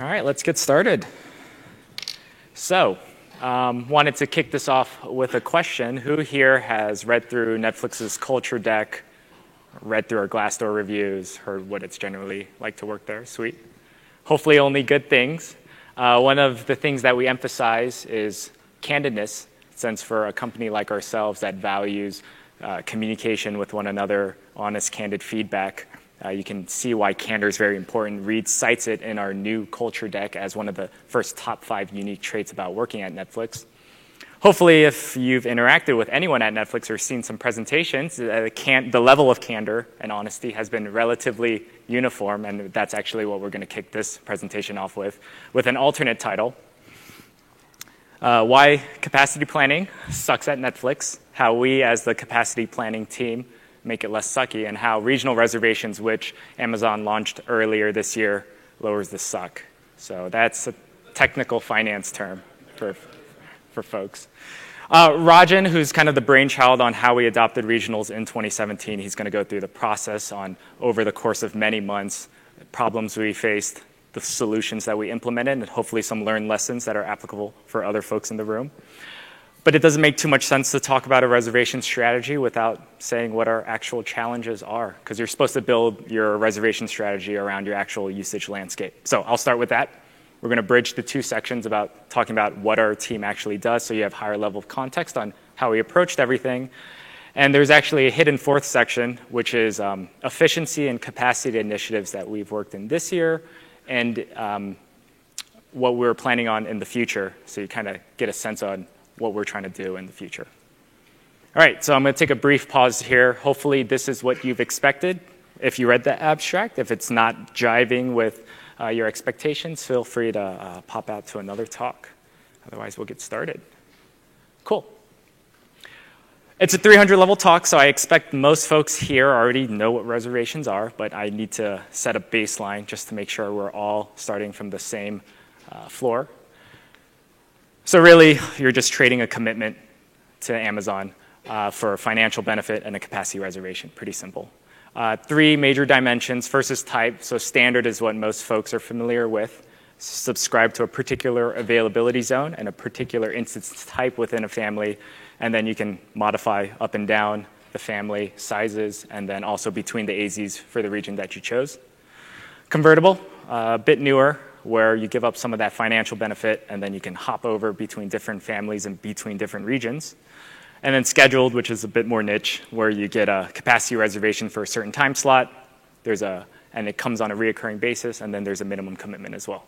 All right, let's get started. So, um, wanted to kick this off with a question. Who here has read through Netflix's culture deck, read through our Glassdoor reviews, heard what it's generally like to work there? Sweet. Hopefully, only good things. Uh, one of the things that we emphasize is candidness, since for a company like ourselves that values uh, communication with one another, honest, candid feedback, uh, you can see why candor is very important. Reed cites it in our new culture deck as one of the first top five unique traits about working at Netflix. Hopefully, if you've interacted with anyone at Netflix or seen some presentations, uh, can- the level of candor and honesty has been relatively uniform, and that's actually what we're going to kick this presentation off with, with an alternate title. Uh, why capacity planning sucks at Netflix, how we as the capacity planning team make it less sucky, and how regional reservations, which Amazon launched earlier this year, lowers the suck. So that's a technical finance term for, for folks. Uh, Rajan, who's kind of the brainchild on how we adopted regionals in 2017, he's going to go through the process on over the course of many months, problems we faced, the solutions that we implemented, and hopefully some learned lessons that are applicable for other folks in the room. But it doesn't make too much sense to talk about a reservation strategy without saying what our actual challenges are, because you're supposed to build your reservation strategy around your actual usage landscape. So I'll start with that. We're going to bridge the two sections about talking about what our team actually does so you have higher level of context on how we approached everything. And there's actually a hidden fourth section, which is um, efficiency and capacity initiatives that we've worked in this year and um, what we're planning on in the future so you kind of get a sense on what we're trying to do in the future. All right, so I'm going to take a brief pause here. Hopefully, this is what you've expected. If you read the abstract, if it's not jiving with uh, your expectations, feel free to uh, pop out to another talk. Otherwise, we'll get started. Cool. It's a 300 level talk, so I expect most folks here already know what reservations are, but I need to set a baseline just to make sure we're all starting from the same uh, floor. So, really, you're just trading a commitment to Amazon uh, for financial benefit and a capacity reservation. Pretty simple. Uh, three major dimensions. First is type. So, standard is what most folks are familiar with. Subscribe to a particular availability zone and a particular instance type within a family. And then you can modify up and down the family sizes and then also between the AZs for the region that you chose. Convertible, uh, a bit newer, where you give up some of that financial benefit and then you can hop over between different families and between different regions. And then scheduled, which is a bit more niche, where you get a capacity reservation for a certain time slot. There's a, and it comes on a reoccurring basis, and then there's a minimum commitment as well.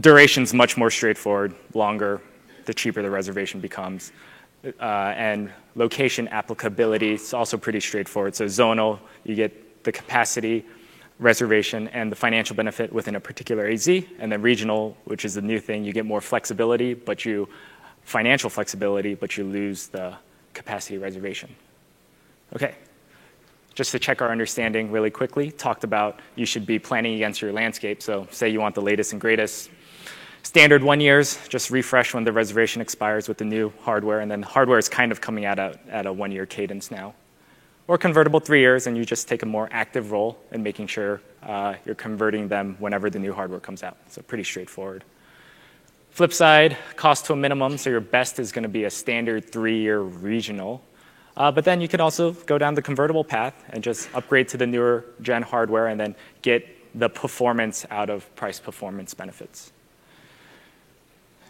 Duration's much more straightforward, longer, the cheaper the reservation becomes. Uh, and location applicability is also pretty straightforward. So zonal, you get the capacity reservation and the financial benefit within a particular AZ, and then regional, which is the new thing, you get more flexibility, but you financial flexibility, but you lose the capacity reservation. Okay. Just to check our understanding really quickly, talked about you should be planning against your landscape. So, say you want the latest and greatest. Standard one years, just refresh when the reservation expires with the new hardware, and then hardware is kind of coming out at, at a one year cadence now or convertible three years, and you just take a more active role in making sure uh, you're converting them whenever the new hardware comes out. So pretty straightforward. Flip side, cost to a minimum, so your best is going to be a standard three-year regional. Uh, but then you could also go down the convertible path and just upgrade to the newer gen hardware and then get the performance out of price performance benefits.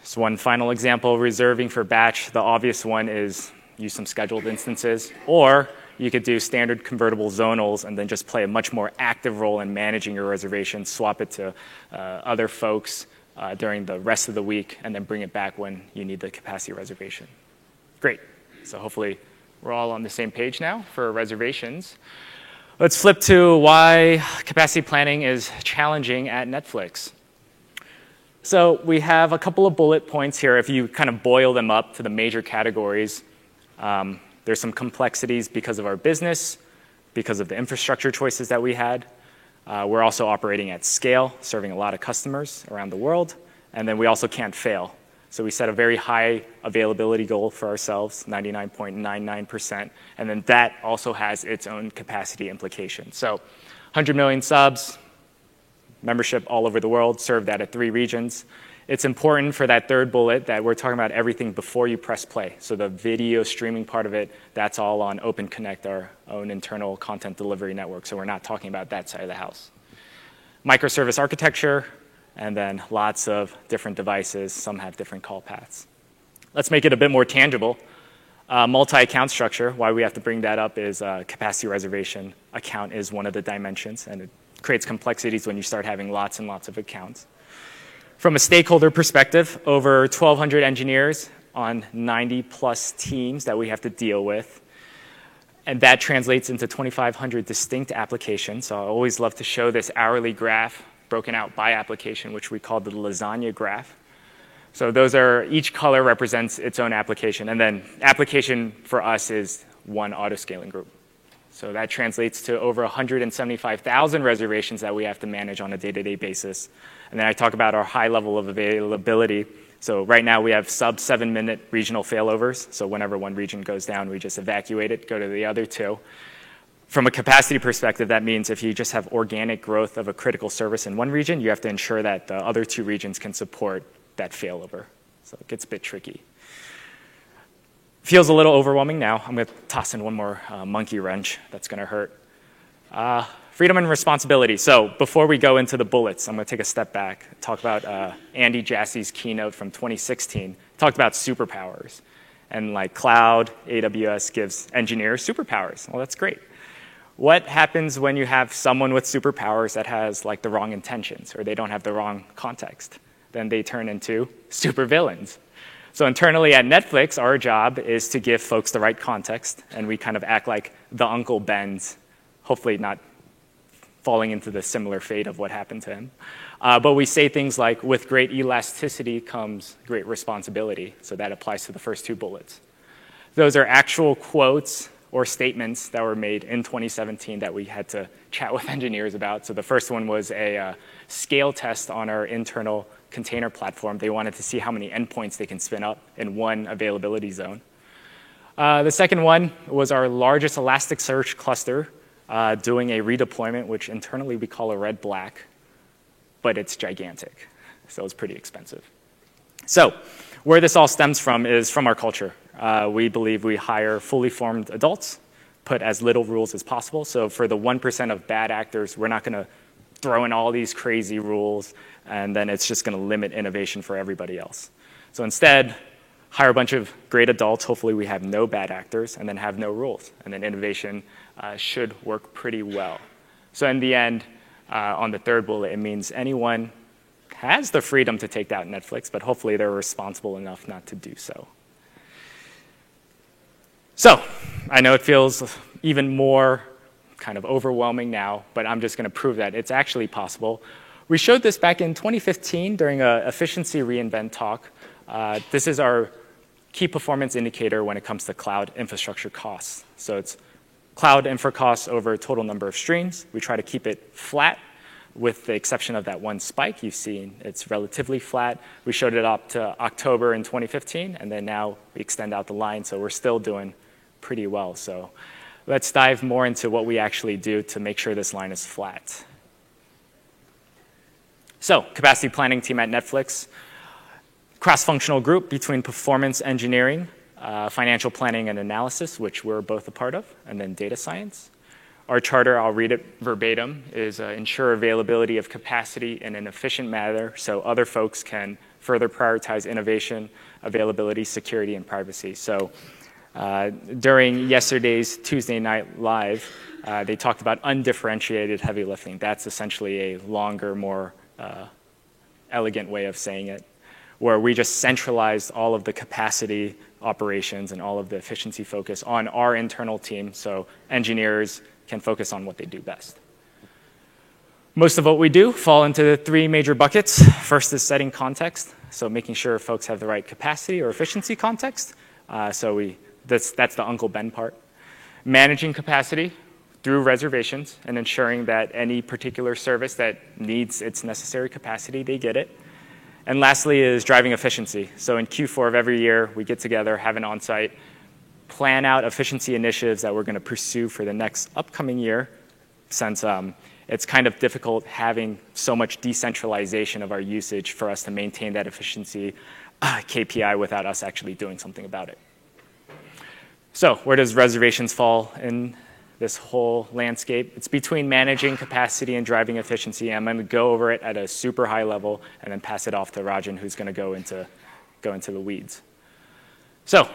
So one final example, reserving for batch. The obvious one is use some scheduled instances, or you could do standard convertible zonals and then just play a much more active role in managing your reservation, swap it to uh, other folks uh, during the rest of the week, and then bring it back when you need the capacity reservation. Great. So hopefully we're all on the same page now for reservations. Let's flip to why capacity planning is challenging at Netflix. So we have a couple of bullet points here. If you kind of boil them up to the major categories, um, there's some complexities because of our business, because of the infrastructure choices that we had. Uh, we're also operating at scale, serving a lot of customers around the world. And then we also can't fail. So we set a very high availability goal for ourselves, 99.99%. And then that also has its own capacity implications. So 100 million subs, membership all over the world, served out of three regions. It's important for that third bullet that we're talking about everything before you press play. So the video streaming part of it, that's all on Open Connect, our own internal content delivery network. So we're not talking about that side of the house. Microservice architecture, and then lots of different devices. Some have different call paths. Let's make it a bit more tangible. Uh, multi-account structure, why we have to bring that up is uh, capacity reservation account is one of the dimensions, and it creates complexities when you start having lots and lots of accounts. From a stakeholder perspective, over 1,200 engineers on 90 plus teams that we have to deal with. And that translates into 2,500 distinct applications. So I always love to show this hourly graph broken out by application, which we call the lasagna graph. So those are, each color represents its own application. And then application for us is one auto-scaling group. So that translates to over 175,000 reservations that we have to manage on a day-to-day basis and then I talk about our high level of availability. So right now we have sub seven minute regional failovers. So whenever one region goes down, we just evacuate it, go to the other two. From a capacity perspective, that means if you just have organic growth of a critical service in one region, you have to ensure that the other two regions can support that failover. So it gets a bit tricky. Feels a little overwhelming now. I'm going to toss in one more uh, monkey wrench that's going to hurt. Uh, Freedom and responsibility. So before we go into the bullets, I'm going to take a step back, talk about uh, Andy Jassy's keynote from 2016. Talked about superpowers. And like cloud, AWS gives engineers superpowers. Well, that's great. What happens when you have someone with superpowers that has like the wrong intentions or they don't have the wrong context? Then they turn into supervillains. So internally at Netflix, our job is to give folks the right context, and we kind of act like the Uncle Ben's, hopefully not falling into the similar fate of what happened to him. Uh, but we say things like, with great elasticity comes great responsibility. So that applies to the first two bullets. Those are actual quotes or statements that were made in 2017 that we had to chat with engineers about. So the first one was a uh, scale test on our internal container platform. They wanted to see how many endpoints they can spin up in one availability zone. Uh, the second one was our largest Elasticsearch cluster uh, doing a redeployment, which internally we call a red black, but it's gigantic. So it's pretty expensive. So, where this all stems from is from our culture. Uh, we believe we hire fully formed adults, put as little rules as possible. So, for the 1% of bad actors, we're not going to throw in all these crazy rules, and then it's just going to limit innovation for everybody else. So, instead, hire a bunch of great adults. Hopefully, we have no bad actors, and then have no rules. And then innovation uh, should work pretty well. So in the end, uh, on the third bullet, it means anyone has the freedom to take down Netflix, but hopefully they're responsible enough not to do so. So I know it feels even more kind of overwhelming now, but I'm just going to prove that it's actually possible. We showed this back in 2015 during a efficiency reInvent talk. Uh, this is our key performance indicator when it comes to cloud infrastructure costs. So it's cloud infra costs over total number of streams. We try to keep it flat with the exception of that one spike you've seen. It's relatively flat. We showed it up to October in 2015, and then now we extend out the line, so we're still doing pretty well. So let's dive more into what we actually do to make sure this line is flat. So capacity planning team at Netflix, cross-functional group between performance engineering, uh, financial planning and analysis, which we're both a part of, and then data science. Our charter, I'll read it verbatim, is uh, ensure availability of capacity in an efficient manner so other folks can further prioritize innovation, availability, security, and privacy. So uh, during yesterday's Tuesday Night Live, uh, they talked about undifferentiated heavy lifting. That's essentially a longer, more uh, elegant way of saying it, where we just centralized all of the capacity operations and all of the efficiency focus on our internal team so engineers can focus on what they do best. Most of what we do fall into the three major buckets. First is setting context, so making sure folks have the right capacity or efficiency context. Uh, so we, that's, that's the Uncle Ben part. Managing capacity through reservations and ensuring that any particular service that needs its necessary capacity, they get it. And lastly is driving efficiency. So in Q4 of every year, we get together, have an on-site, plan out efficiency initiatives that we're going to pursue for the next upcoming year, since um, it's kind of difficult having so much decentralization of our usage for us to maintain that efficiency uh, KPI without us actually doing something about it. So, where does reservations fall in this whole landscape? It's between managing capacity and driving efficiency. I'm going to go over it at a super high level and then pass it off to Rajan, who's going to go into, go into the weeds. So,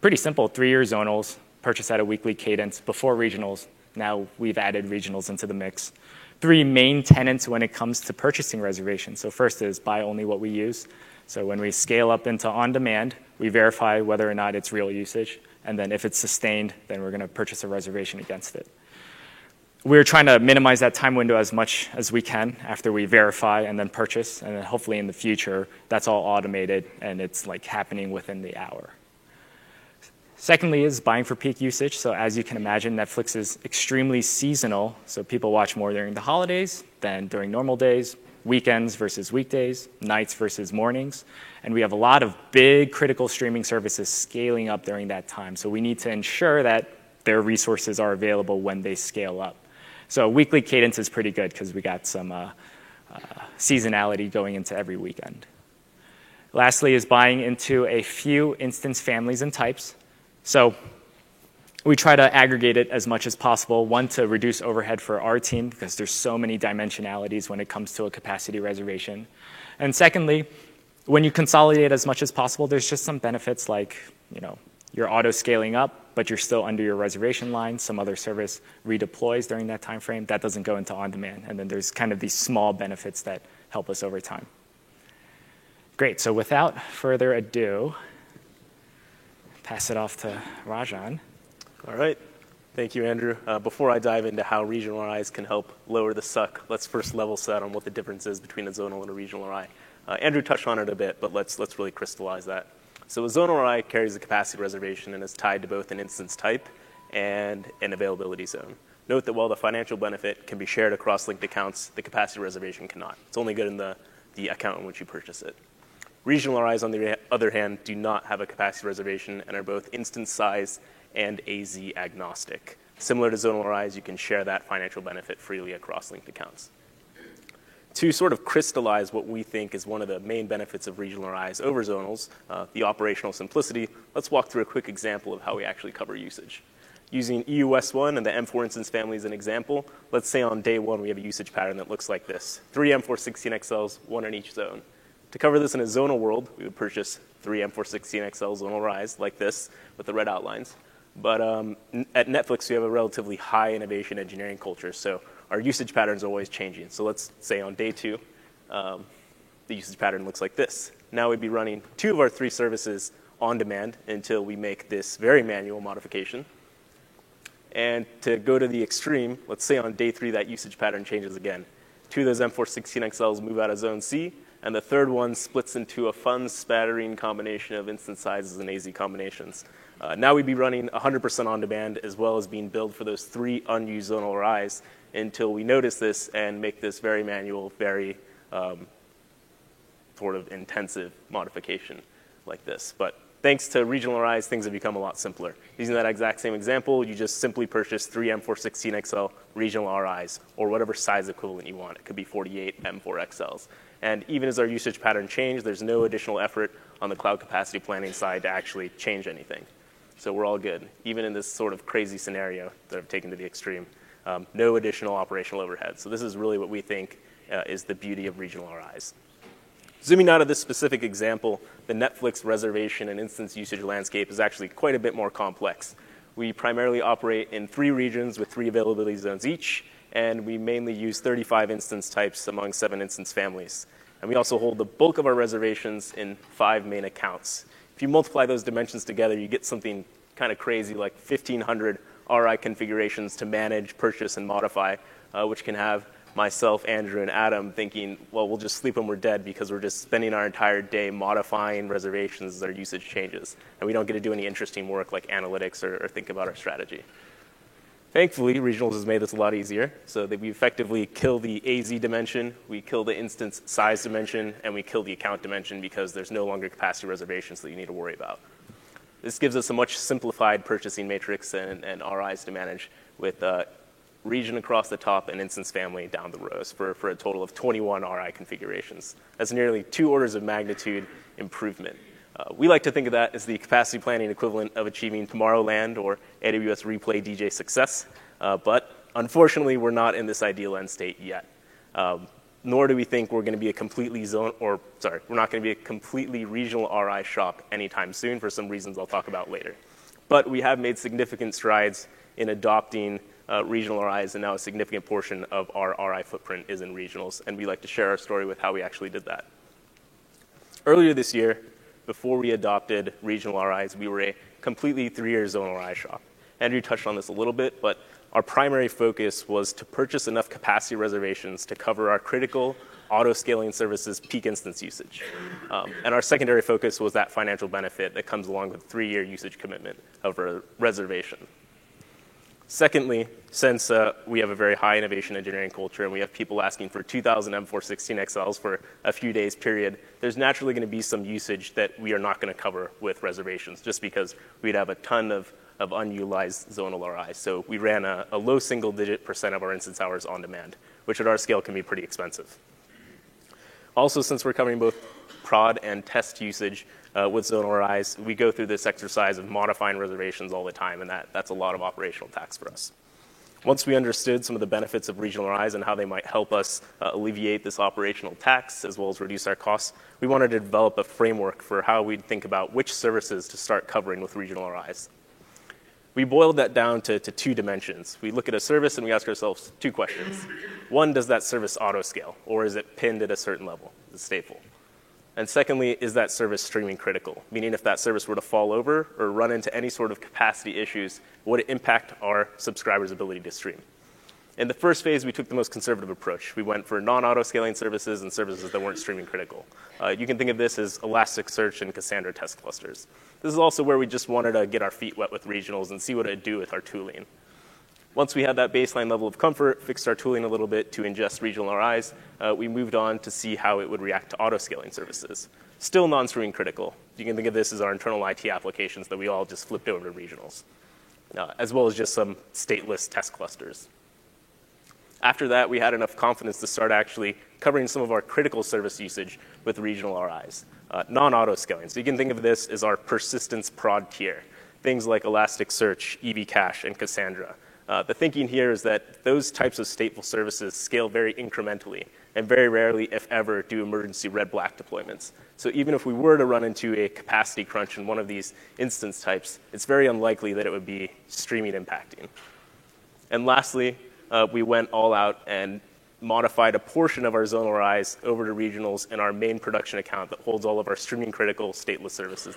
pretty simple three year zonals, purchase at a weekly cadence before regionals. Now we've added regionals into the mix. Three main tenants when it comes to purchasing reservations. So, first is buy only what we use. So, when we scale up into on demand, we verify whether or not it's real usage. And then, if it's sustained, then we're going to purchase a reservation against it. We're trying to minimize that time window as much as we can after we verify and then purchase. And then, hopefully, in the future, that's all automated and it's like happening within the hour. Secondly, is buying for peak usage. So, as you can imagine, Netflix is extremely seasonal. So, people watch more during the holidays than during normal days, weekends versus weekdays, nights versus mornings. And we have a lot of big critical streaming services scaling up during that time. So, we need to ensure that their resources are available when they scale up. So, weekly cadence is pretty good because we got some uh, uh, seasonality going into every weekend. Lastly, is buying into a few instance families and types. So we try to aggregate it as much as possible. One, to reduce overhead for our team because there's so many dimensionalities when it comes to a capacity reservation. And secondly, when you consolidate as much as possible, there's just some benefits like, you know, you're auto scaling up, but you're still under your reservation line. Some other service redeploys during that time frame. That doesn't go into on demand. And then there's kind of these small benefits that help us over time. Great. So without further ado, pass it off to Rajan. All right. Thank you, Andrew. Uh, before I dive into how regional RIs can help lower the suck, let's first level set on what the difference is between a zonal and a regional RI. Uh, Andrew touched on it a bit, but let's, let's really crystallize that. So a zonal RI carries a capacity reservation and is tied to both an instance type and an availability zone. Note that while the financial benefit can be shared across linked accounts, the capacity reservation cannot. It's only good in the, the account in which you purchase it. Regional RIs, on the other hand, do not have a capacity reservation and are both instance size and AZ agnostic. Similar to zonal RIs, you can share that financial benefit freely across linked accounts. To sort of crystallize what we think is one of the main benefits of regional RIs over zonals, uh, the operational simplicity, let's walk through a quick example of how we actually cover usage. Using EUS1 and the M4 instance family as an example, let's say on day one we have a usage pattern that looks like this. Three M416XLs, one in each zone. To cover this in a zonal world, we would purchase three M416XL zonal RIs like this with the red outlines. But um, at Netflix, we have a relatively high innovation engineering culture, so our usage patterns are always changing. So let's say on day two, um, the usage pattern looks like this. Now we'd be running two of our three services on demand until we make this very manual modification. And to go to the extreme, let's say on day three that usage pattern changes again. Two of those M416XLs move out of zone C, and the third one splits into a fun spattering combination of instance sizes and AZ combinations. Uh, now we'd be running 100% on demand as well as being billed for those three unused zonal RIs until we notice this and make this very manual, very um, sort of intensive modification like this. But thanks to regional RIs, things have become a lot simpler. Using that exact same example, you just simply purchase three M416XL regional RIs or whatever size equivalent you want. It could be 48 M4XLs. And even as our usage pattern changed, there's no additional effort on the cloud capacity planning side to actually change anything. So we're all good, even in this sort of crazy scenario that I've taken to the extreme. Um, no additional operational overhead. So this is really what we think uh, is the beauty of regional RIs. Zooming out of this specific example, the Netflix reservation and instance usage landscape is actually quite a bit more complex. We primarily operate in three regions with three availability zones each, and we mainly use 35 instance types among seven instance families. And we also hold the bulk of our reservations in five main accounts. If you multiply those dimensions together, you get something kind of crazy like 1,500 RI configurations to manage, purchase, and modify, uh, which can have myself, Andrew, and Adam thinking, well, we'll just sleep when we're dead because we're just spending our entire day modifying reservations as our usage changes. And we don't get to do any interesting work like analytics or, or think about our strategy. Thankfully, regionals has made this a lot easier. So that we effectively kill the AZ dimension, we kill the instance size dimension, and we kill the account dimension because there's no longer capacity reservations that you need to worry about. This gives us a much simplified purchasing matrix and, and RIs to manage with uh, region across the top, and instance family down the rows for, for a total of 21 RI configurations. That's nearly two orders of magnitude improvement. Uh, we like to think of that as the capacity planning equivalent of achieving Tomorrowland or AWS Replay DJ success, uh, but unfortunately, we're not in this ideal end state yet. Um, nor do we think we're going to be a completely zone, or sorry, we're not going to be a completely regional RI shop anytime soon for some reasons I'll talk about later. But we have made significant strides in adopting uh, regional RIs, and now a significant portion of our RI footprint is in regionals, and we like to share our story with how we actually did that. Earlier this year, before we adopted regional RIs, we were a completely three-year zonal RI shop. Andrew touched on this a little bit, but our primary focus was to purchase enough capacity reservations to cover our critical auto-scaling services peak instance usage. Um, and our secondary focus was that financial benefit that comes along with three-year usage commitment of a reservation. Secondly, since uh, we have a very high innovation engineering culture and we have people asking for 2,000 M416XLs for a few days period, there's naturally going to be some usage that we are not going to cover with reservations just because we'd have a ton of, of unutilized zonal RI. So we ran a, a low single digit percent of our instance hours on demand, which at our scale can be pretty expensive. Also, since we're covering both prod and test usage, uh, with zonal RIs, we go through this exercise of modifying reservations all the time, and that, that's a lot of operational tax for us. Once we understood some of the benefits of regional RIs and how they might help us uh, alleviate this operational tax as well as reduce our costs, we wanted to develop a framework for how we'd think about which services to start covering with regional RIs. We boiled that down to, to two dimensions. We look at a service and we ask ourselves two questions. One, does that service auto scale, or is it pinned at a certain level? Is it stateful? And secondly, is that service streaming critical? Meaning, if that service were to fall over or run into any sort of capacity issues, would it impact our subscribers' ability to stream? In the first phase, we took the most conservative approach. We went for non auto scaling services and services that weren't streaming critical. Uh, you can think of this as Elasticsearch and Cassandra test clusters. This is also where we just wanted to get our feet wet with regionals and see what it would do with our tooling. Once we had that baseline level of comfort, fixed our tooling a little bit to ingest regional RIs, uh, we moved on to see how it would react to auto-scaling services. Still non-streaming critical. You can think of this as our internal IT applications that we all just flipped over to regionals, uh, as well as just some stateless test clusters. After that, we had enough confidence to start actually covering some of our critical service usage with regional RIs, uh, non-auto scaling. So you can think of this as our persistence prod tier, things like Elasticsearch, EV Cache, and Cassandra. Uh, the thinking here is that those types of stateful services scale very incrementally and very rarely, if ever, do emergency red-black deployments. So even if we were to run into a capacity crunch in one of these instance types, it's very unlikely that it would be streaming impacting. And lastly, uh, we went all out and modified a portion of our zonal RIs over to regionals in our main production account that holds all of our streaming critical stateless services.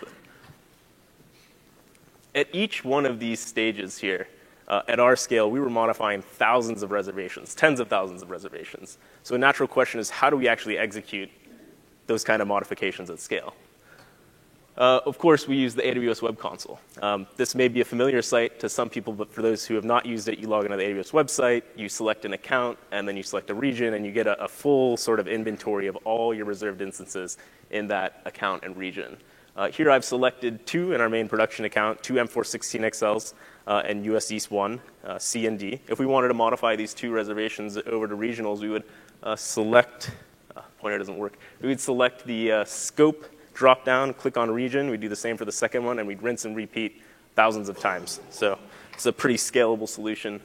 At each one of these stages here, uh, at our scale, we were modifying thousands of reservations, tens of thousands of reservations. So a natural question is how do we actually execute those kind of modifications at scale? Uh, of course, we use the AWS Web Console. Um, this may be a familiar site to some people, but for those who have not used it, you log into the AWS website, you select an account, and then you select a region, and you get a, a full sort of inventory of all your reserved instances in that account and region. Uh, here I've selected two in our main production account, two M416XLs uh, and US East 1, uh, C and D. If we wanted to modify these two reservations over to regionals, we would uh, select, uh, pointer doesn't work, we would select the uh, scope drop down, click on region. We'd do the same for the second one, and we'd rinse and repeat thousands of times. So it's a pretty scalable solution,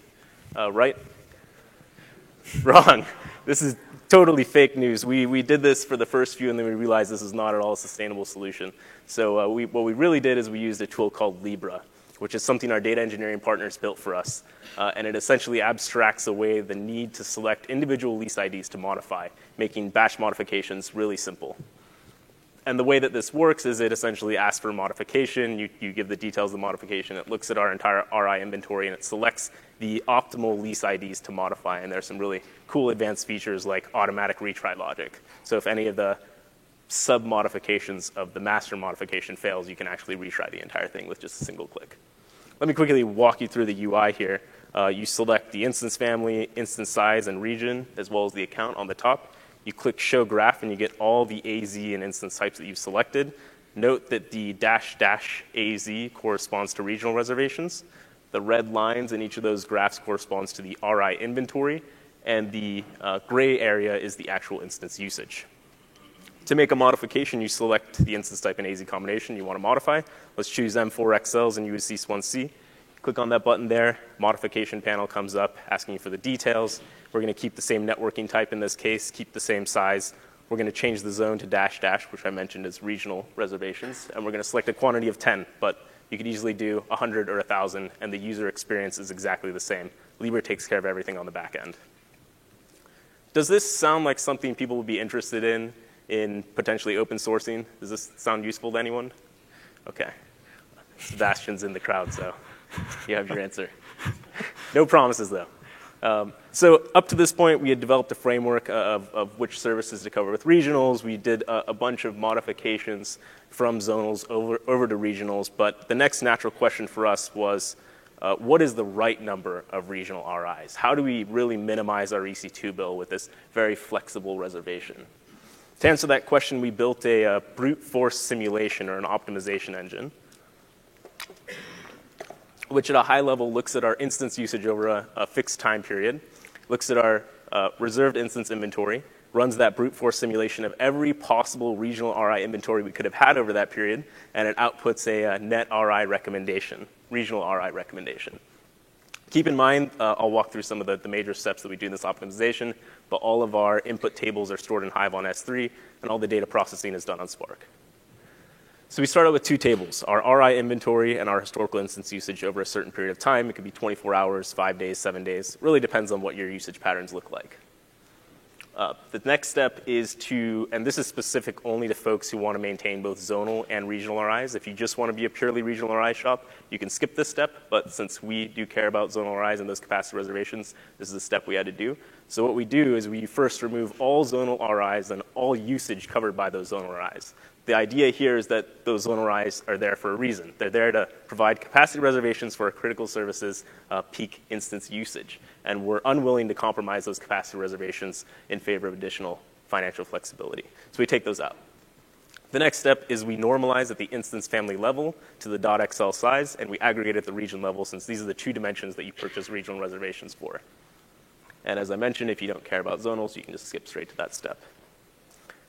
right? Wrong. This is totally fake news. We, we did this for the first few, and then we realized this is not at all a sustainable solution. So uh, we, what we really did is we used a tool called Libra, which is something our data engineering partners built for us. Uh, and it essentially abstracts away the need to select individual lease IDs to modify, making batch modifications really simple. And the way that this works is it essentially asks for modification. You, you give the details of the modification. It looks at our entire RI inventory and it selects the optimal lease IDs to modify. And there's some really cool advanced features like automatic retry logic. So if any of the sub modifications of the master modification fails, you can actually retry the entire thing with just a single click. Let me quickly walk you through the UI here. Uh, you select the instance family, instance size, and region, as well as the account on the top. You click Show Graph, and you get all the AZ and instance types that you've selected. Note that the dash dash AZ corresponds to regional reservations. The red lines in each of those graphs corresponds to the RI inventory, and the uh, gray area is the actual instance usage. To make a modification, you select the instance type and AZ combination you want to modify. Let's choose M4XLs and use C1C. Click on that button there. Modification panel comes up asking you for the details. We're going to keep the same networking type in this case, keep the same size. We're going to change the zone to dash dash, which I mentioned is regional reservations. And we're going to select a quantity of 10, but you could easily do 100 or 1,000, and the user experience is exactly the same. Libre takes care of everything on the back end. Does this sound like something people would be interested in in potentially open sourcing? Does this sound useful to anyone? Okay. Sebastian's in the crowd, so you have your answer. No promises, though. Um, so up to this point, we had developed a framework of, of which services to cover with regionals. We did a, a, bunch of modifications from zonals over, over to regionals. But the next natural question for us was, uh, what is the right number of regional RIs? How do we really minimize our EC2 bill with this very flexible reservation? To answer that question, we built a, a brute force simulation or an optimization engine, which at a high level looks at our instance usage over a, a fixed time period, looks at our uh, reserved instance inventory, runs that brute force simulation of every possible regional RI inventory we could have had over that period, and it outputs a, a net RI recommendation, regional RI recommendation. Keep in mind, uh, I'll walk through some of the, the, major steps that we do in this optimization, but all of our input tables are stored in Hive on S3, and all the data processing is done on Spark. So we start out with two tables, our RI inventory and our historical instance usage over a certain period of time. It could be 24 hours, five days, seven days. Really depends on what your usage patterns look like. Uh, the next step is to, and this is specific only to folks who want to maintain both zonal and regional RIs. If you just want to be a purely regional RI shop, you can skip this step, but since we do care about zonal RIs and those capacity reservations, this is a step we had to do. So what we do is we first remove all zonal RIs and all usage covered by those zonal RIs. The idea here is that those zonal are there for a reason. They're there to provide capacity reservations for critical services uh, peak instance usage. And we're unwilling to compromise those capacity reservations in favor of additional financial flexibility. So we take those out. The next step is we normalize at the instance family level to the .xl size, and we aggregate at the region level since these are the two dimensions that you purchase regional reservations for. And as I mentioned, if you don't care about zonals, you can just skip straight to that step.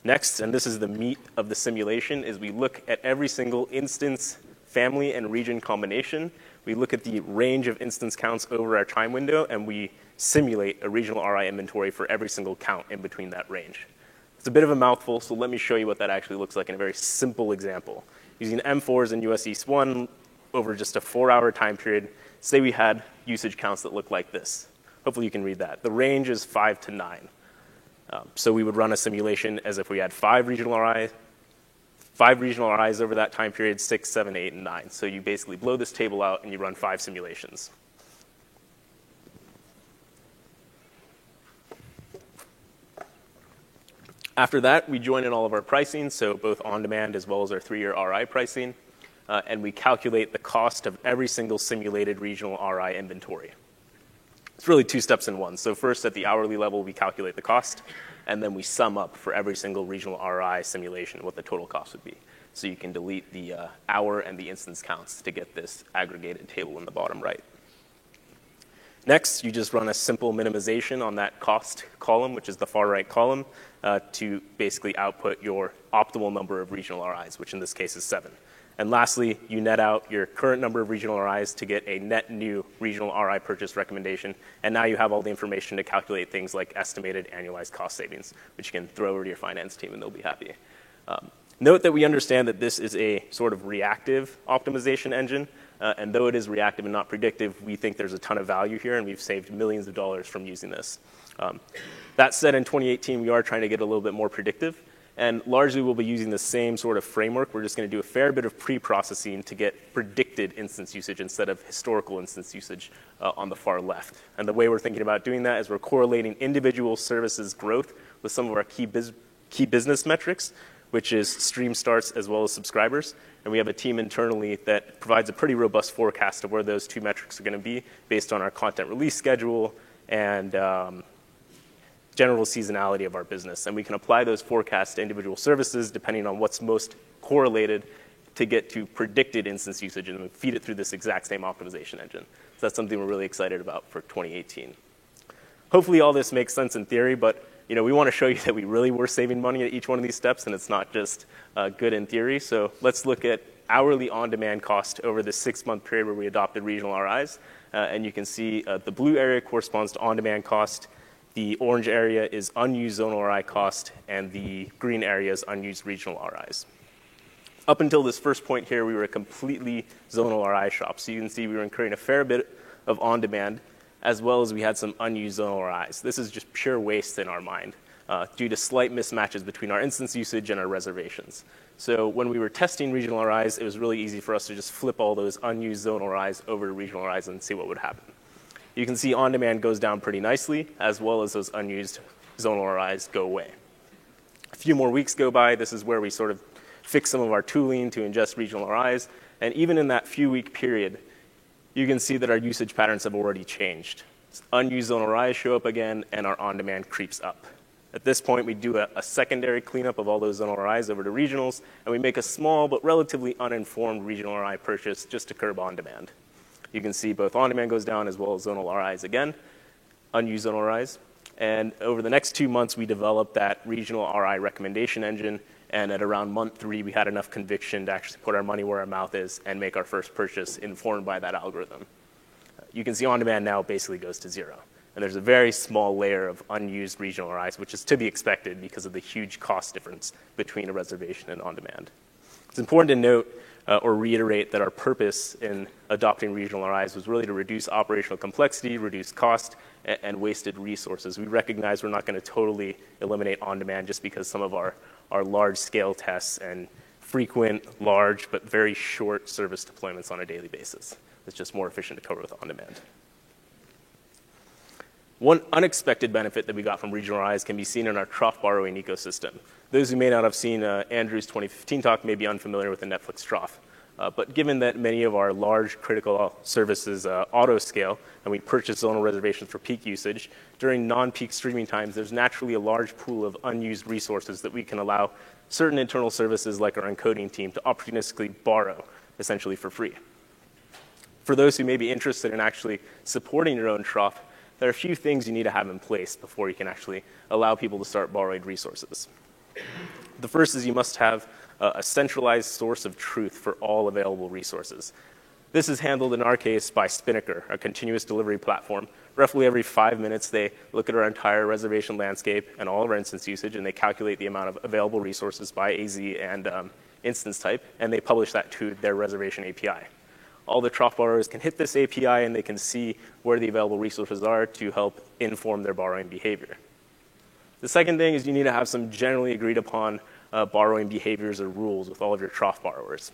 Next, and this is the meat of the simulation, is we look at every single instance, family, and region combination. We look at the range of instance counts over our time window, and we simulate a regional RI inventory for every single count in between that range. It's a bit of a mouthful, so let me show you what that actually looks like in a very simple example. Using M4s in US East 1 over just a four hour time period, say we had usage counts that look like this. Hopefully you can read that. The range is five to nine. Um, so we would run a simulation as if we had five regional RIs, five regional RIs over that time period, six, seven, eight, and nine. So you basically blow this table out and you run five simulations. After that, we join in all of our pricing, so both on demand as well as our three year RI pricing, uh, and we calculate the cost of every single simulated regional RI inventory. It's really two steps in one. So first, at the hourly level, we calculate the cost, and then we sum up for every single regional RI simulation what the total cost would be. So you can delete the uh, hour and the instance counts to get this aggregated table in the bottom right. Next, you just run a simple minimization on that cost column, which is the far right column, uh, to basically output your optimal number of regional RIs, which in this case is seven. And lastly, you net out your current number of regional RIs to get a net new regional RI purchase recommendation. And now you have all the information to calculate things like estimated annualized cost savings, which you can throw over to your finance team and they'll be happy. Um, note that we understand that this is a sort of reactive optimization engine. Uh, and though it is reactive and not predictive, we think there's a ton of value here, and we've saved millions of dollars from using this. Um, that said, in 2018, we are trying to get a little bit more predictive. And largely, we'll be using the same sort of framework. We're just going to do a fair bit of pre processing to get predicted instance usage instead of historical instance usage uh, on the far left. And the way we're thinking about doing that is we're correlating individual services growth with some of our key, biz- key business metrics, which is stream starts as well as subscribers. And we have a team internally that provides a pretty robust forecast of where those two metrics are going to be based on our content release schedule and um, general seasonality of our business. And we can apply those forecasts to individual services depending on what's most correlated to get to predicted instance usage and feed it through this exact same optimization engine. So that's something we're really excited about for 2018. Hopefully all this makes sense in theory, but you know, we want to show you that we really were saving money at each one of these steps, and it's not just uh, good in theory. So let's look at hourly on-demand cost over the six-month period where we adopted regional RIs. Uh, and you can see uh, the blue area corresponds to on-demand cost. The orange area is unused zonal RI cost, and the green area is unused regional RIs. Up until this first point here, we were a completely zonal RI shop. So you can see we were incurring a fair bit of on-demand, as well as we had some unused zonal RIs. This is just pure waste in our mind uh, due to slight mismatches between our instance usage and our reservations. So when we were testing regional RIs, it was really easy for us to just flip all those unused zonal RIs over to regional RIs and see what would happen. You can see on-demand goes down pretty nicely, as well as those unused zonal RIs go away. A few more weeks go by. This is where we sort of fix some of our tooling to ingest regional RIs. And even in that few week period, you can see that our usage patterns have already changed. Unused zonal RIs show up again, and our on-demand creeps up. At this point, we do a, a, secondary cleanup of all those zonal RIs over to regionals, and we make a small but relatively uninformed regional RI purchase just to curb on-demand. You can see both on-demand goes down as well as zonal RIs again, unused zonal RIs. And over the next two months, we developed that regional RI recommendation engine, and at around month three, we had enough conviction to actually put our money where our mouth is and make our first purchase informed by that algorithm. You can see on-demand now basically goes to zero. And there's a very small layer of unused regional RIs, which is to be expected because of the huge cost difference between a reservation and on demand. It's important to note Uh, or reiterate that our purpose in adopting regional RIs was really to reduce operational complexity, reduce cost, and, and wasted resources. We recognize we're not going to totally eliminate on demand just because some of our, our large scale tests and frequent, large, but very short service deployments on a daily basis. It's just more efficient to cover with on demand. One unexpected benefit that we got from regional RIs can be seen in our trough borrowing ecosystem. Those who may not have seen uh, Andrew's 2015 talk may be unfamiliar with the Netflix trough. Uh, but given that many of our large critical services uh, auto scale and we purchase zonal reservations for peak usage, during non peak streaming times, there's naturally a large pool of unused resources that we can allow certain internal services like our encoding team to opportunistically borrow, essentially for free. For those who may be interested in actually supporting your own trough, there are a few things you need to have in place before you can actually allow people to start borrowing resources. The first is you must have a centralized source of truth for all available resources. This is handled in our case by Spinnaker, a continuous delivery platform. Roughly every five minutes, they look at our entire reservation landscape and all of our instance usage, and they calculate the amount of available resources by AZ and um, instance type, and they publish that to their reservation API all the trough borrowers can hit this API and they can see where the available resources are to help inform their borrowing behavior. The second thing is you need to have some generally agreed upon uh, borrowing behaviors or rules with all of your trough borrowers.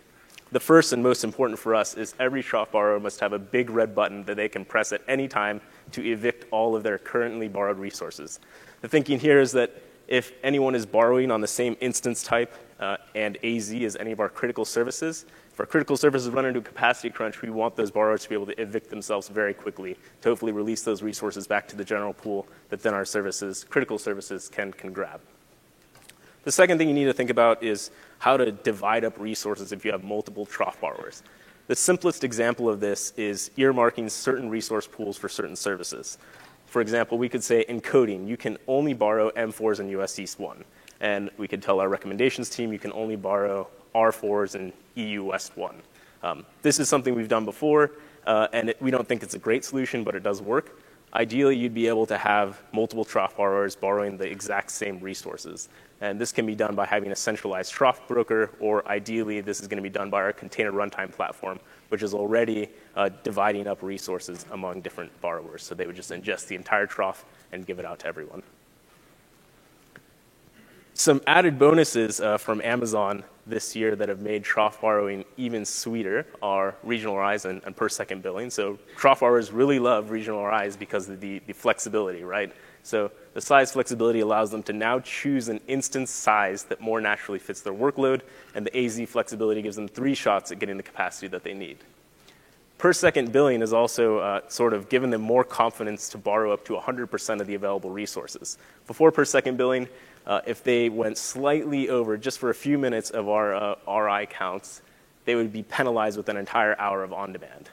The first and most important for us is every trough borrower must have a big red button that they can press at any time to evict all of their currently borrowed resources. The thinking here is that if anyone is borrowing on the same instance type uh, and AZ as any of our critical services, if our critical services run into a capacity crunch, we want those borrowers to be able to evict themselves very quickly to hopefully release those resources back to the general pool that then our services, critical services, can, can grab. The second thing you need to think about is how to divide up resources if you have multiple trough borrowers. The simplest example of this is earmarking certain resource pools for certain services. For example, we could say encoding, you can only borrow M4s and US East 1. And we could tell our recommendations team you can only borrow R4s and EU West 1. Um, this is something we've done before, uh, and it, we don't think it's a great solution, but it does work. Ideally, you'd be able to have multiple trough borrowers borrowing the exact same resources. And this can be done by having a centralized trough broker, or ideally, this is going to be done by our container runtime platform, which is already uh, dividing up resources among different borrowers. So they would just ingest the entire trough and give it out to everyone. Some added bonuses uh, from Amazon this year that have made trough borrowing even sweeter are regional RIs and, and, per second billing. So trough borrowers really love regional RIs because of the, the flexibility, right? So the size flexibility allows them to now choose an instance size that more naturally fits their workload, and the AZ flexibility gives them three shots at getting the capacity that they need. Per second billing is also uh, sort of given them more confidence to borrow up to 100% of the available resources. Before per second billing, uh, if they went slightly over just for a few minutes of our uh, RI counts, they would be penalized with an entire hour of on demand.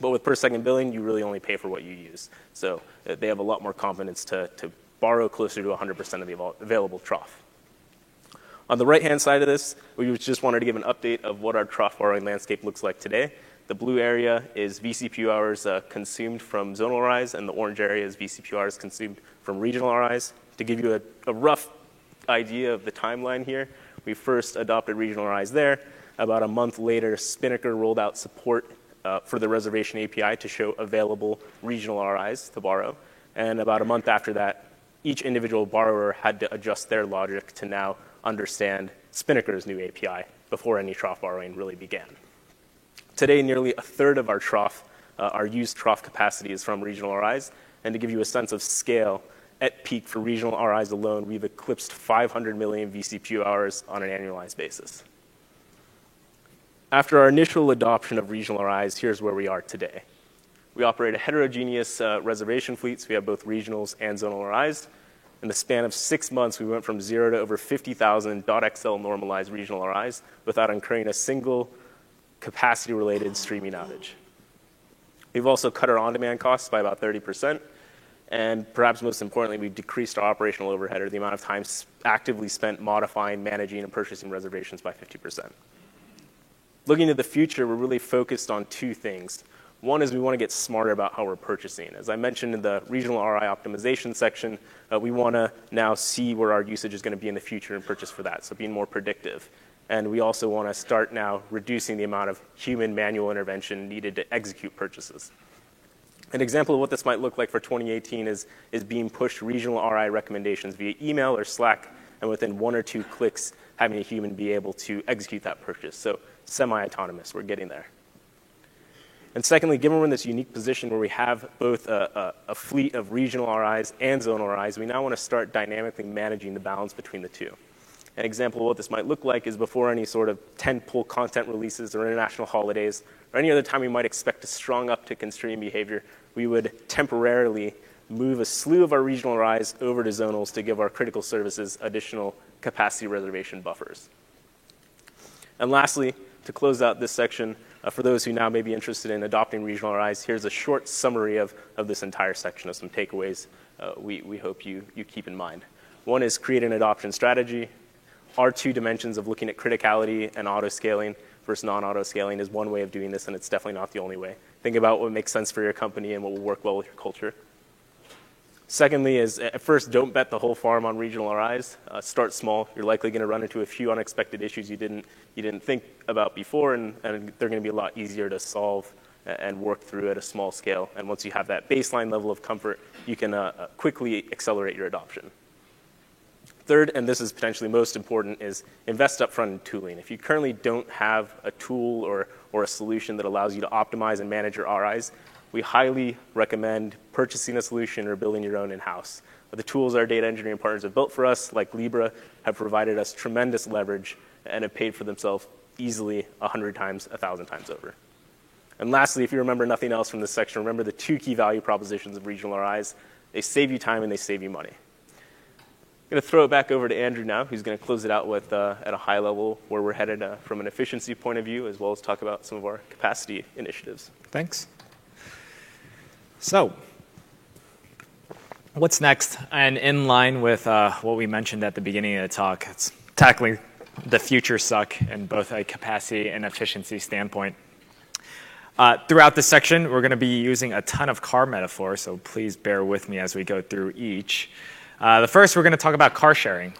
But with per second billing, you really only pay for what you use. So uh, they have a lot more confidence to, to borrow closer to 100% of the available trough. On the right-hand side of this, we just wanted to give an update of what our trough borrowing landscape looks like today. The blue area is vCPU hours uh, consumed from zonal RIs, and the orange area is vCPU hours consumed from regional RIs. To give you a, a rough idea of the timeline here, we first adopted regional RIs there. About a month later, Spinnaker rolled out support uh, for the reservation API to show available regional RIs to borrow. And about a month after that, each individual borrower had to adjust their logic to now understand Spinnaker's new API before any trough borrowing really began. Today, nearly a third of our trough, uh, our used trough capacity is from regional RIs. And to give you a sense of scale, at peak for regional RIs alone, we've eclipsed 500 million vCPU hours on an annualized basis. After our initial adoption of regional RIs, here's where we are today. We operate a heterogeneous uh, reservation fleet, so we have both regionals and zonal RIs. In the span of six months, we went from zero to over 50,000 .xl normalized regional RIs without incurring a single capacity-related streaming outage. We've also cut our on-demand costs by about 30%, and perhaps most importantly, we've decreased our operational overhead or the amount of time actively spent modifying, managing, and purchasing reservations by 50%. Looking to the future, we're really focused on two things. One is we want to get smarter about how we're purchasing. As I mentioned in the regional RI optimization section, uh, we want to now see where our usage is going to be in the future and purchase for that, so being more predictive. And we also want to start now reducing the amount of human manual intervention needed to execute purchases. An example of what this might look like for 2018 is, is being pushed regional RI recommendations via email or Slack, and within one or two clicks, having a human be able to execute that purchase. So semi-autonomous. We're getting there. And secondly, given we're in this unique position where we have both a, a, a, fleet of regional RIs and zonal RIs, we now want to start dynamically managing the balance between the two. An example of what this might look like is before any sort of tentpole content releases or international holidays or any other time we might expect a strong uptick in streaming behavior, we would temporarily move a slew of our regional RIs over to zonals to give our critical services additional capacity reservation buffers. And lastly, to close out this section, uh, for those who now may be interested in adopting regional RIs, here's a short summary of, of this entire section of some takeaways uh, we, we hope you, you keep in mind. One is create an adoption strategy. Our two dimensions of looking at criticality and auto scaling versus non auto scaling is one way of doing this, and it's definitely not the only way. Think about what makes sense for your company and what will work well with your culture. Secondly, is at first, don't bet the whole farm on regional RIs. Uh, start small. You're likely going to run into a few unexpected issues you didn't, you didn't think about before, and, and they're going to be a lot easier to solve and work through at a small scale. And once you have that baseline level of comfort, you can uh, uh, quickly accelerate your adoption. Third, and this is potentially most important, is invest upfront in tooling. If you currently don't have a tool or, or a solution that allows you to optimize and manage your RIs, we highly recommend purchasing a solution or building your own in-house. The tools our data engineering partners have built for us, like Libra, have provided us tremendous leverage and have paid for themselves easily 100 times, 1,000 times over. And lastly, if you remember nothing else from this section, remember the two key value propositions of regional RIs. They save you time and they save you money. I'm going to throw it back over to Andrew now, who's going to close it out with, uh, at a high level, where we're headed uh, from an efficiency point of view, as well as talk about some of our capacity initiatives. Thanks. So, what's next? And in line with uh, what we mentioned at the beginning of the talk, it's tackling the future suck in both a capacity and efficiency standpoint. Uh, throughout this section, we're going to be using a ton of car metaphors, so please bear with me as we go through each. Uh, the first, we're going to talk about car sharing.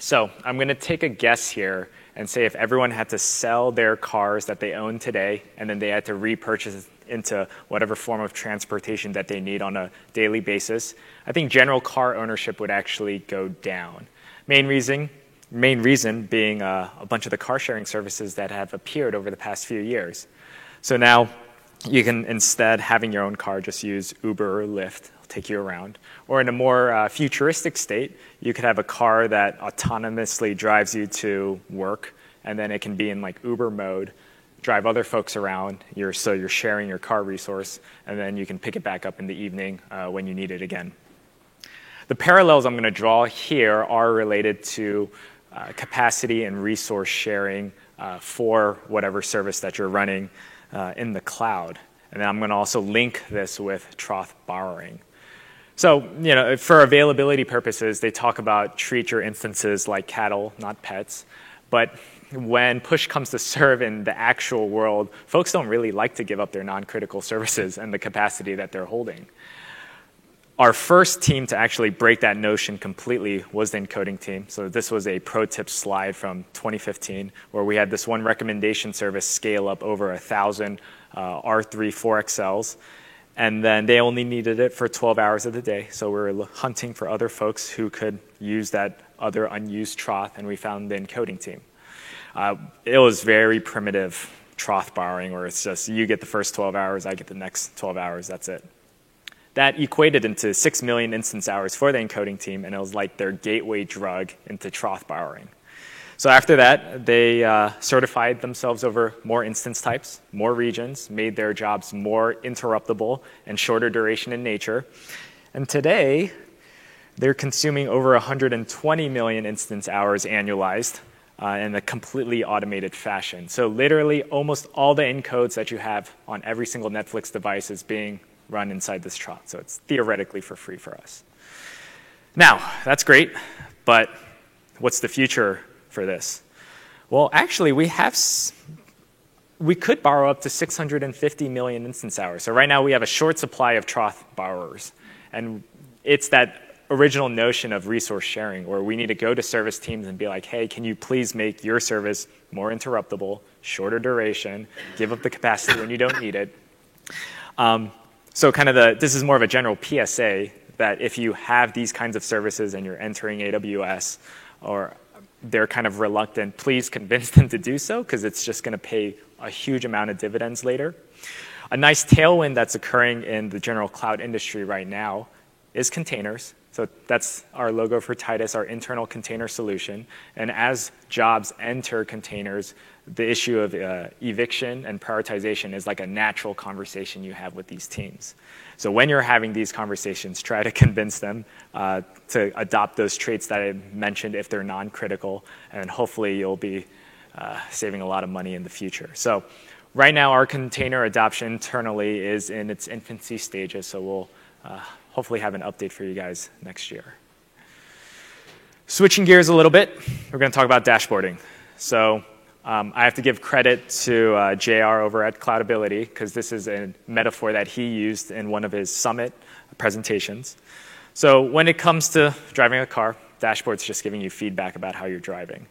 So I'm going to take a guess here and say if everyone had to sell their cars that they own today and then they had to repurchase into whatever form of transportation that they need on a daily basis, I think general car ownership would actually go down. Main reason, main reason being uh, a bunch of the car sharing services that have appeared over the past few years. So now you can instead having your own car just use Uber or Lyft, take you around. Or in a more uh, futuristic state, you could have a car that autonomously drives you to work, and then it can be in like Uber mode drive other folks around. You're, so you're sharing your car resource, and then you can pick it back up in the evening uh, when you need it again. The parallels I'm going to draw here are related to uh, capacity and resource sharing uh, for whatever service that you're running uh, in the cloud. And then I'm going to also link this with trough borrowing. So, you know, for availability purposes, they talk about treat your instances like cattle, not pets. But when push comes to serve in the actual world, folks don't really like to give up their non critical services and the capacity that they're holding. Our first team to actually break that notion completely was the encoding team. So, this was a pro tip slide from 2015 where we had this one recommendation service scale up over a thousand uh, R3 4XLs and then they only needed it for 12 hours of the day. So we were hunting for other folks who could use that other unused trough, and we found the encoding team. Uh, it was very primitive trough borrowing, where it's just you get the first 12 hours, I get the next 12 hours, that's it. That equated into 6 million instance hours for the encoding team, and it was like their gateway drug into trough borrowing. So after that, they uh, certified themselves over more instance types, more regions, made their jobs more interruptible and shorter duration in nature. And today, they're consuming over 120 million instance hours annualized uh, in a completely automated fashion. So literally, almost all the encodes that you have on every single Netflix device is being run inside this trough. So it's theoretically for free for us. Now, that's great, but what's the future for this? Well, actually, we have we could borrow up to 650 million instance hours. So right now we have a short supply of trough borrowers. And it's that original notion of resource sharing where we need to go to service teams and be like, hey, can you please make your service more interruptible, shorter duration, give up the capacity when you don't need it. Um, so kind of the, this is more of a general PSA that if you have these kinds of services and you're entering AWS or they're kind of reluctant, please convince them to do so because it's just going to pay a huge amount of dividends later. A nice tailwind that's occurring in the general cloud industry right now is containers. So that's our logo for Titus, our internal container solution. And as jobs enter containers, the issue of uh, eviction and prioritization is like a natural conversation you have with these teams. So when you're having these conversations, try to convince them uh, to adopt those traits that I mentioned if they're non-critical, and hopefully you'll be uh, saving a lot of money in the future. So right now, our container adoption internally is in its infancy stages, so we'll uh, hopefully have an update for you guys next year. Switching gears a little bit, we're going to talk about dashboarding. So I have to give credit to uh, JR over at Cloudability because this is a metaphor that he used in one of his summit presentations. So when it comes to driving a car, dashboard's just giving you feedback about how you're driving.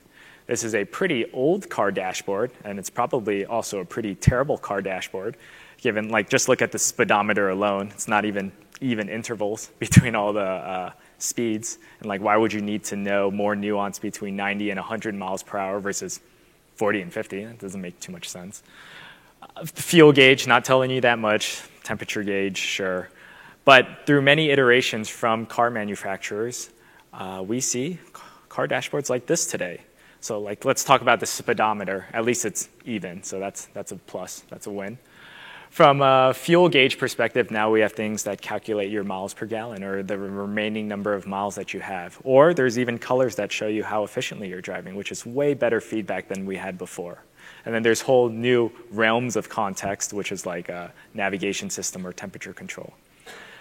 This is a pretty old car dashboard, and it's probably also a pretty terrible car dashboard, given, like, just look at the speedometer alone. It's not even even intervals between all the uh, speeds. And like, why would you need to know more nuance between 90 and 100 miles per hour versus 40 and 50? That doesn't make too much sense. Uh, fuel gauge, not telling you that much. Temperature gauge, sure. But through many iterations from car manufacturers, uh, we see car dashboards like this today. So like, let's talk about the speedometer. At least it's even, so that's, that's a plus, that's a win. From a fuel gauge perspective, now we have things that calculate your miles per gallon or the remaining number of miles that you have. Or there's even colors that show you how efficiently you're driving, which is way better feedback than we had before. And then there's whole new realms of context, which is like a navigation system or temperature control.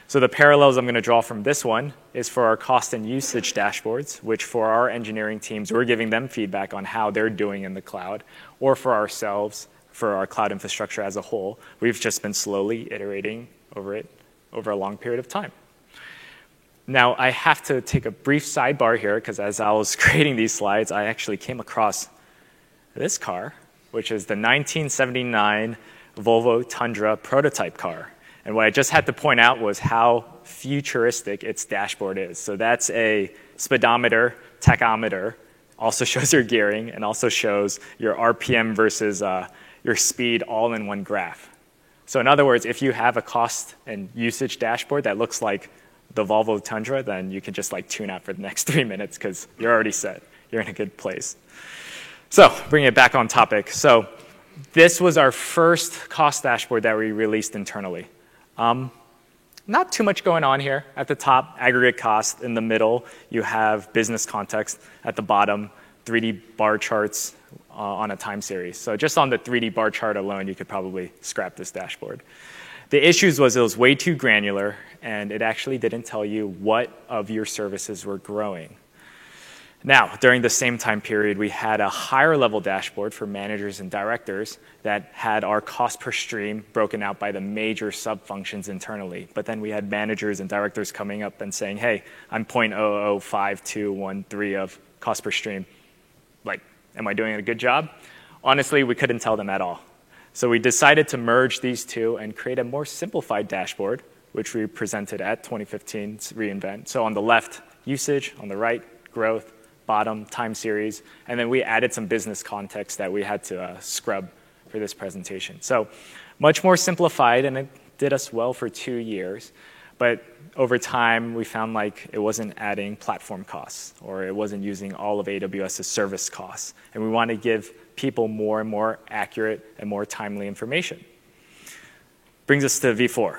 So the parallels I'm going to draw from this one is for our cost and usage dashboards, which for our engineering teams, we're giving them feedback on how they're doing in the cloud, or for ourselves, for our cloud infrastructure as a whole. We've just been slowly iterating over it over a long period of time. Now, I have to take a brief sidebar here because as I was creating these slides, I actually came across this car, which is the 1979 Volvo Tundra prototype car. And what I just had to point out was how futuristic its dashboard is. So that's a speedometer, tachometer, also shows your gearing, and also shows your RPM versus uh, your speed all in one graph. So in other words, if you have a cost and usage dashboard that looks like the Volvo Tundra, then you can just like tune out for the next three minutes because you're already set. You're in a good place. So bringing it back on topic. So this was our first cost dashboard that we released internally. Um, not too much going on here. At the top, aggregate cost. In the middle, you have business context. At the bottom, 3D bar charts uh, on a time series. So just on the 3D bar chart alone, you could probably scrap this dashboard. The issues was it was way too granular, and it actually didn't tell you what of your services were growing. Now, during the same time period, we had a higher level dashboard for managers and directors that had our cost per stream broken out by the major sub functions internally. But then we had managers and directors coming up and saying, hey, I'm 0.005213 of cost per stream. Like, am I doing a good job? Honestly, we couldn't tell them at all. So we decided to merge these two and create a more simplified dashboard, which we presented at 2015's reInvent. So on the left, usage, on the right, growth, bottom, time series, and then we added some business context that we had to uh, scrub for this presentation. So much more simplified, and it did us well for two years. But over time, we found like it wasn't adding platform costs, or it wasn't using all of AWS's service costs. And we want to give people more and more accurate and more timely information. Brings us to V4.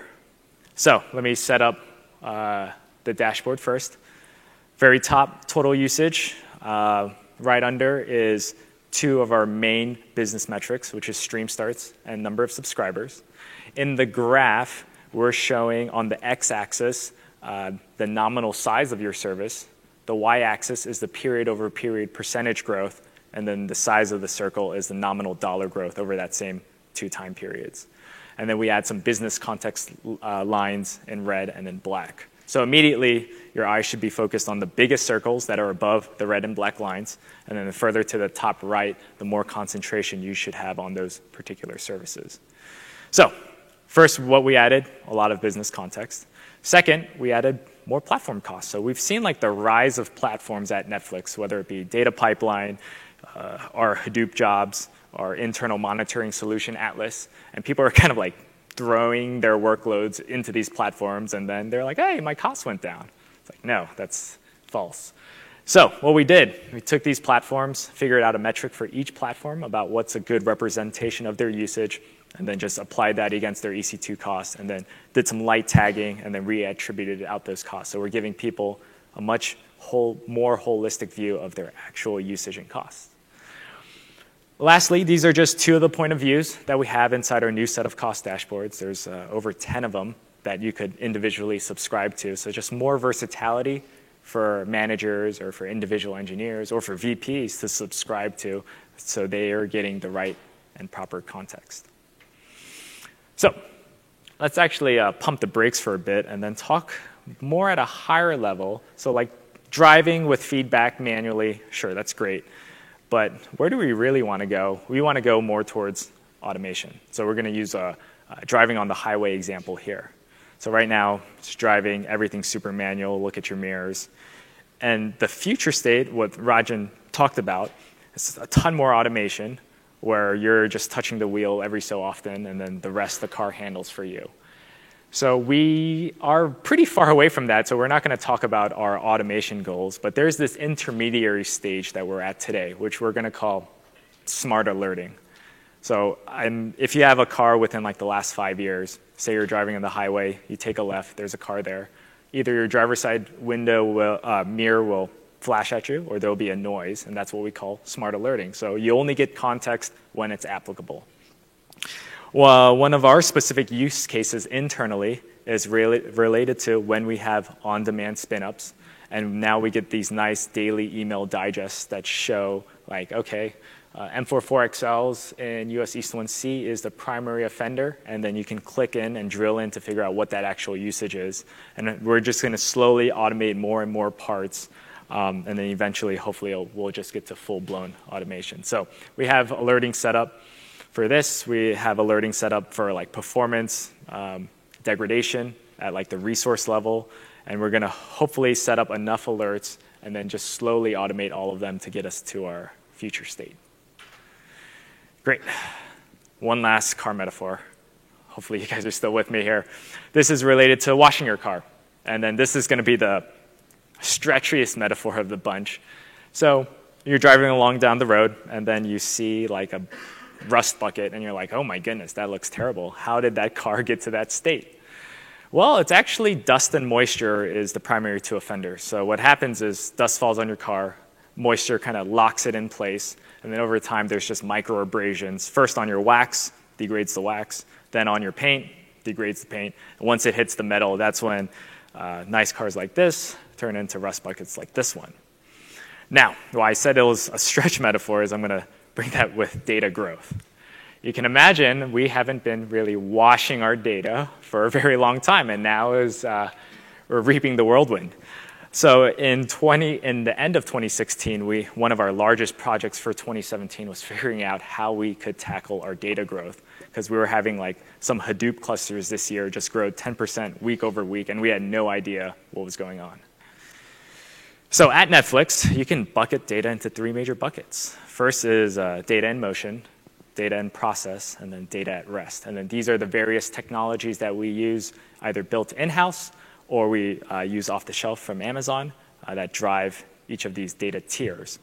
So let me set up uh, the dashboard first. Very top, total usage. Uh, right under is two of our main business metrics, which is stream starts and number of subscribers. In the graph, we're showing on the x-axis uh, the nominal size of your service. The y-axis is the period over period percentage growth, and then the size of the circle is the nominal dollar growth over that same two time periods. And then we add some business context uh, lines in red and in black. So immediately, your eyes should be focused on the biggest circles that are above the red and black lines, and then the further to the top right, the more concentration you should have on those particular services. So first, what we added, a lot of business context. Second, we added more platform costs. So we've seen like the rise of platforms at Netflix, whether it be data pipeline, uh, our Hadoop jobs, our internal monitoring solution, Atlas, and people are kind of like throwing their workloads into these platforms, and then they're like, hey, my costs went down. It's like, no, that's false. So what we did, we took these platforms, figured out a metric for each platform about what's a good representation of their usage, and then just applied that against their EC2 costs, and then did some light tagging, and then reattributed out those costs. So we're giving people a much whole, more holistic view of their actual usage and costs. Lastly, these are just two of the point of views that we have inside our new set of cost dashboards. There's uh, over 10 of them that you could individually subscribe to. So just more versatility for managers or for individual engineers or for VPs to subscribe to so they are getting the right and proper context. So let's actually uh, pump the brakes for a bit and then talk more at a higher level. So like driving with feedback manually, sure, that's great. But where do we really want to go? We want to go more towards automation. So we're going to use a, a driving on the highway example here. So right now, it's driving, everything's super manual, look at your mirrors. And the future state, what Rajan talked about, is a ton more automation where you're just touching the wheel every so often and then the rest the car handles for you. So we are pretty far away from that, so we're not going to talk about our automation goals, but there's this intermediary stage that we're at today, which we're going to call smart alerting. So I'm, if you have a car within like the last five years, say you're driving on the highway, you take a left, there's a car there. Either your driver's side window will, uh, mirror will flash at you, or there'll be a noise, and that's what we call smart alerting. So you only get context when it's applicable. Well, one of our specific use cases internally is related to when we have on-demand spin-ups. And now we get these nice daily email digests that show, like, okay, uh, M44XLs in US East 1C is the primary offender, and then you can click in and drill in to figure out what that actual usage is. And we're just going to slowly automate more and more parts, um, and then eventually, hopefully, we'll just get to full-blown automation. So we have alerting set up. For this, we have alerting set up for like performance, um, degradation at like the resource level, and we're going to hopefully set up enough alerts and then just slowly automate all of them to get us to our future state. Great. One last car metaphor. Hopefully, you guys are still with me here. This is related to washing your car. And then this is going to be the stretchiest metaphor of the bunch. So, you're driving along down the road, and then you see like a rust bucket and you're like, oh my goodness, that looks terrible. How did that car get to that state? Well, it's actually dust and moisture is the primary two offenders. So what happens is dust falls on your car, moisture kind of locks it in place. And then over time, there's just micro abrasions. First on your wax, degrades the wax. Then on your paint, degrades the paint. And once it hits the metal, that's when uh, nice cars like this turn into rust buckets like this one. Now, why I said it was a stretch metaphor is I'm going to bring that with data growth. You can imagine we haven't been really washing our data for a very long time, and now is uh, we're reaping the whirlwind. So in 20, in the end of 2016, we, one of our largest projects for 2017 was figuring out how we could tackle our data growth because we were having like some Hadoop clusters this year just grow 10% week over week, and we had no idea what was going on. So at Netflix, you can bucket data into three major buckets. First is uh, data in motion, data in process, and then data at rest. And then these are the various technologies that we use either built in-house or we uh, use off the shelf from Amazon uh, that drive each of these data tiers.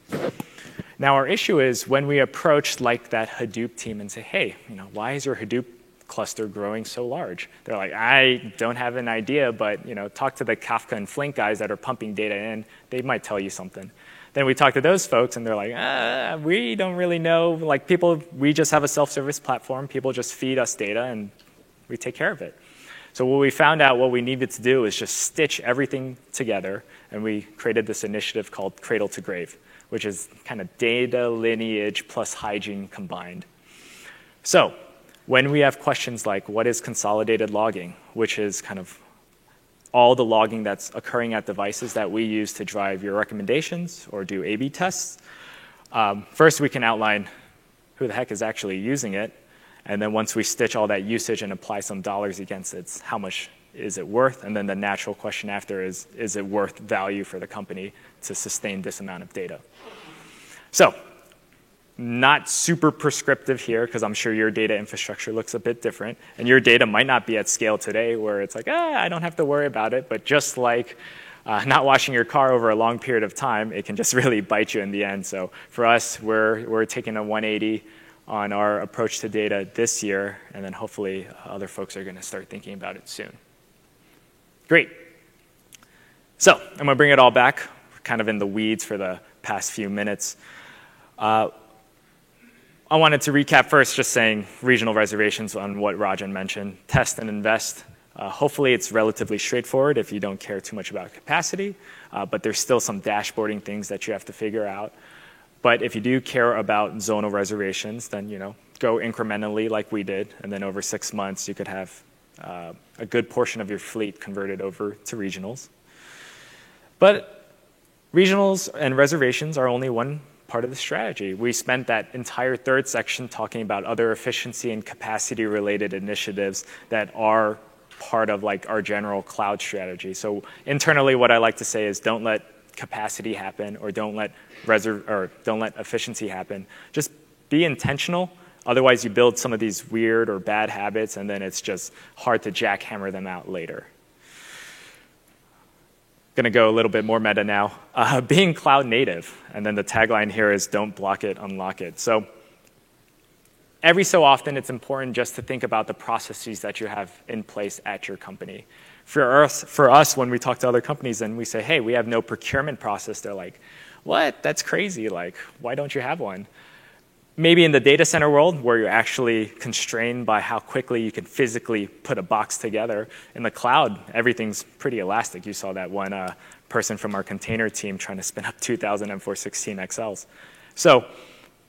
Now our issue is when we approach like that Hadoop team and say, hey, you know, why is your Hadoop cluster growing so large? They're like, I don't have an idea, but you know, talk to the Kafka and Flink guys that are pumping data in. They might tell you something. Then we talk to those folks and they're like, ah, we don't really know. Like people, we just have a self-service platform. People just feed us data and we take care of it. So what we found out what we needed to do is just stitch everything together, and we created this initiative called Cradle to Grave, which is kind of data lineage plus hygiene combined. So when we have questions like what is consolidated logging, which is kind of all the logging that's occurring at devices that we use to drive your recommendations or do A-B tests, um, first we can outline who the heck is actually using it, and then once we stitch all that usage and apply some dollars against it, how much is it worth? And then the natural question after is, is it worth value for the company to sustain this amount of data? So, not super prescriptive here because I'm sure your data infrastructure looks a bit different. And your data might not be at scale today where it's like, ah, I don't have to worry about it. But just like uh, not washing your car over a long period of time, it can just really bite you in the end. So for us, we're, we're taking a 180 on our approach to data this year, and then hopefully other folks are going to start thinking about it soon. Great. So I'm going to bring it all back, kind of in the weeds for the past few minutes. Uh, I wanted to recap first, just saying regional reservations on what Rajan mentioned. Test and invest. Uh, hopefully, it's relatively straightforward if you don't care too much about capacity, uh, but there's still some dashboarding things that you have to figure out. But if you do care about zonal reservations, then you know go incrementally like we did, and then over six months you could have uh, a good portion of your fleet converted over to regionals. But regionals and reservations are only one part of the strategy. We spent that entire third section talking about other efficiency and capacity related initiatives that are part of like our general cloud strategy. So internally what I like to say is don't let capacity happen or don't let reserve or don't let efficiency happen. Just be intentional. Otherwise, you build some of these weird or bad habits, and then it's just hard to jackhammer them out later. Going to go a little bit more meta now. Uh, being cloud native, and then the tagline here is "Don't block it, unlock it." So every so often, it's important just to think about the processes that you have in place at your company. For us, for us, when we talk to other companies and we say, hey, we have no procurement process, they're like, what? That's crazy. Like, why don't you have one? Maybe in the data center world where you're actually constrained by how quickly you can physically put a box together. In the cloud, everything's pretty elastic. You saw that one uh, person from our container team trying to spin up 2,000 M416 XLs. So,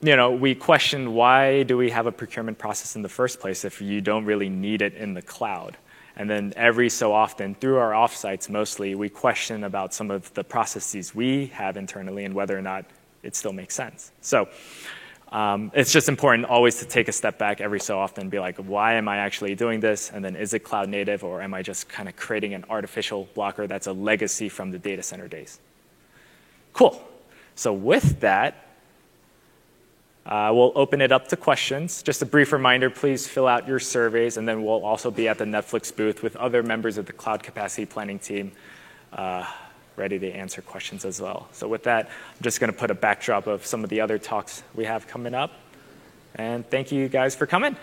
you know, we question why do we have a procurement process in the first place if you don't really need it in the cloud? And then every so often, through our offsites mostly, we question about some of the processes we have internally and whether or not it still makes sense. So um, it's just important always to take a step back every so often and be like, why am I actually doing this? And then is it cloud native or am I just kind of creating an artificial blocker that's a legacy from the data center days? Cool. So with that, uh, we'll open it up to questions. Just a brief reminder, please fill out your surveys, and then we'll also be at the Netflix booth with other members of the Cloud Capacity Planning team uh, ready to answer questions as well. So with that, I'm just going to put a backdrop of some of the other talks we have coming up. And thank you guys for coming.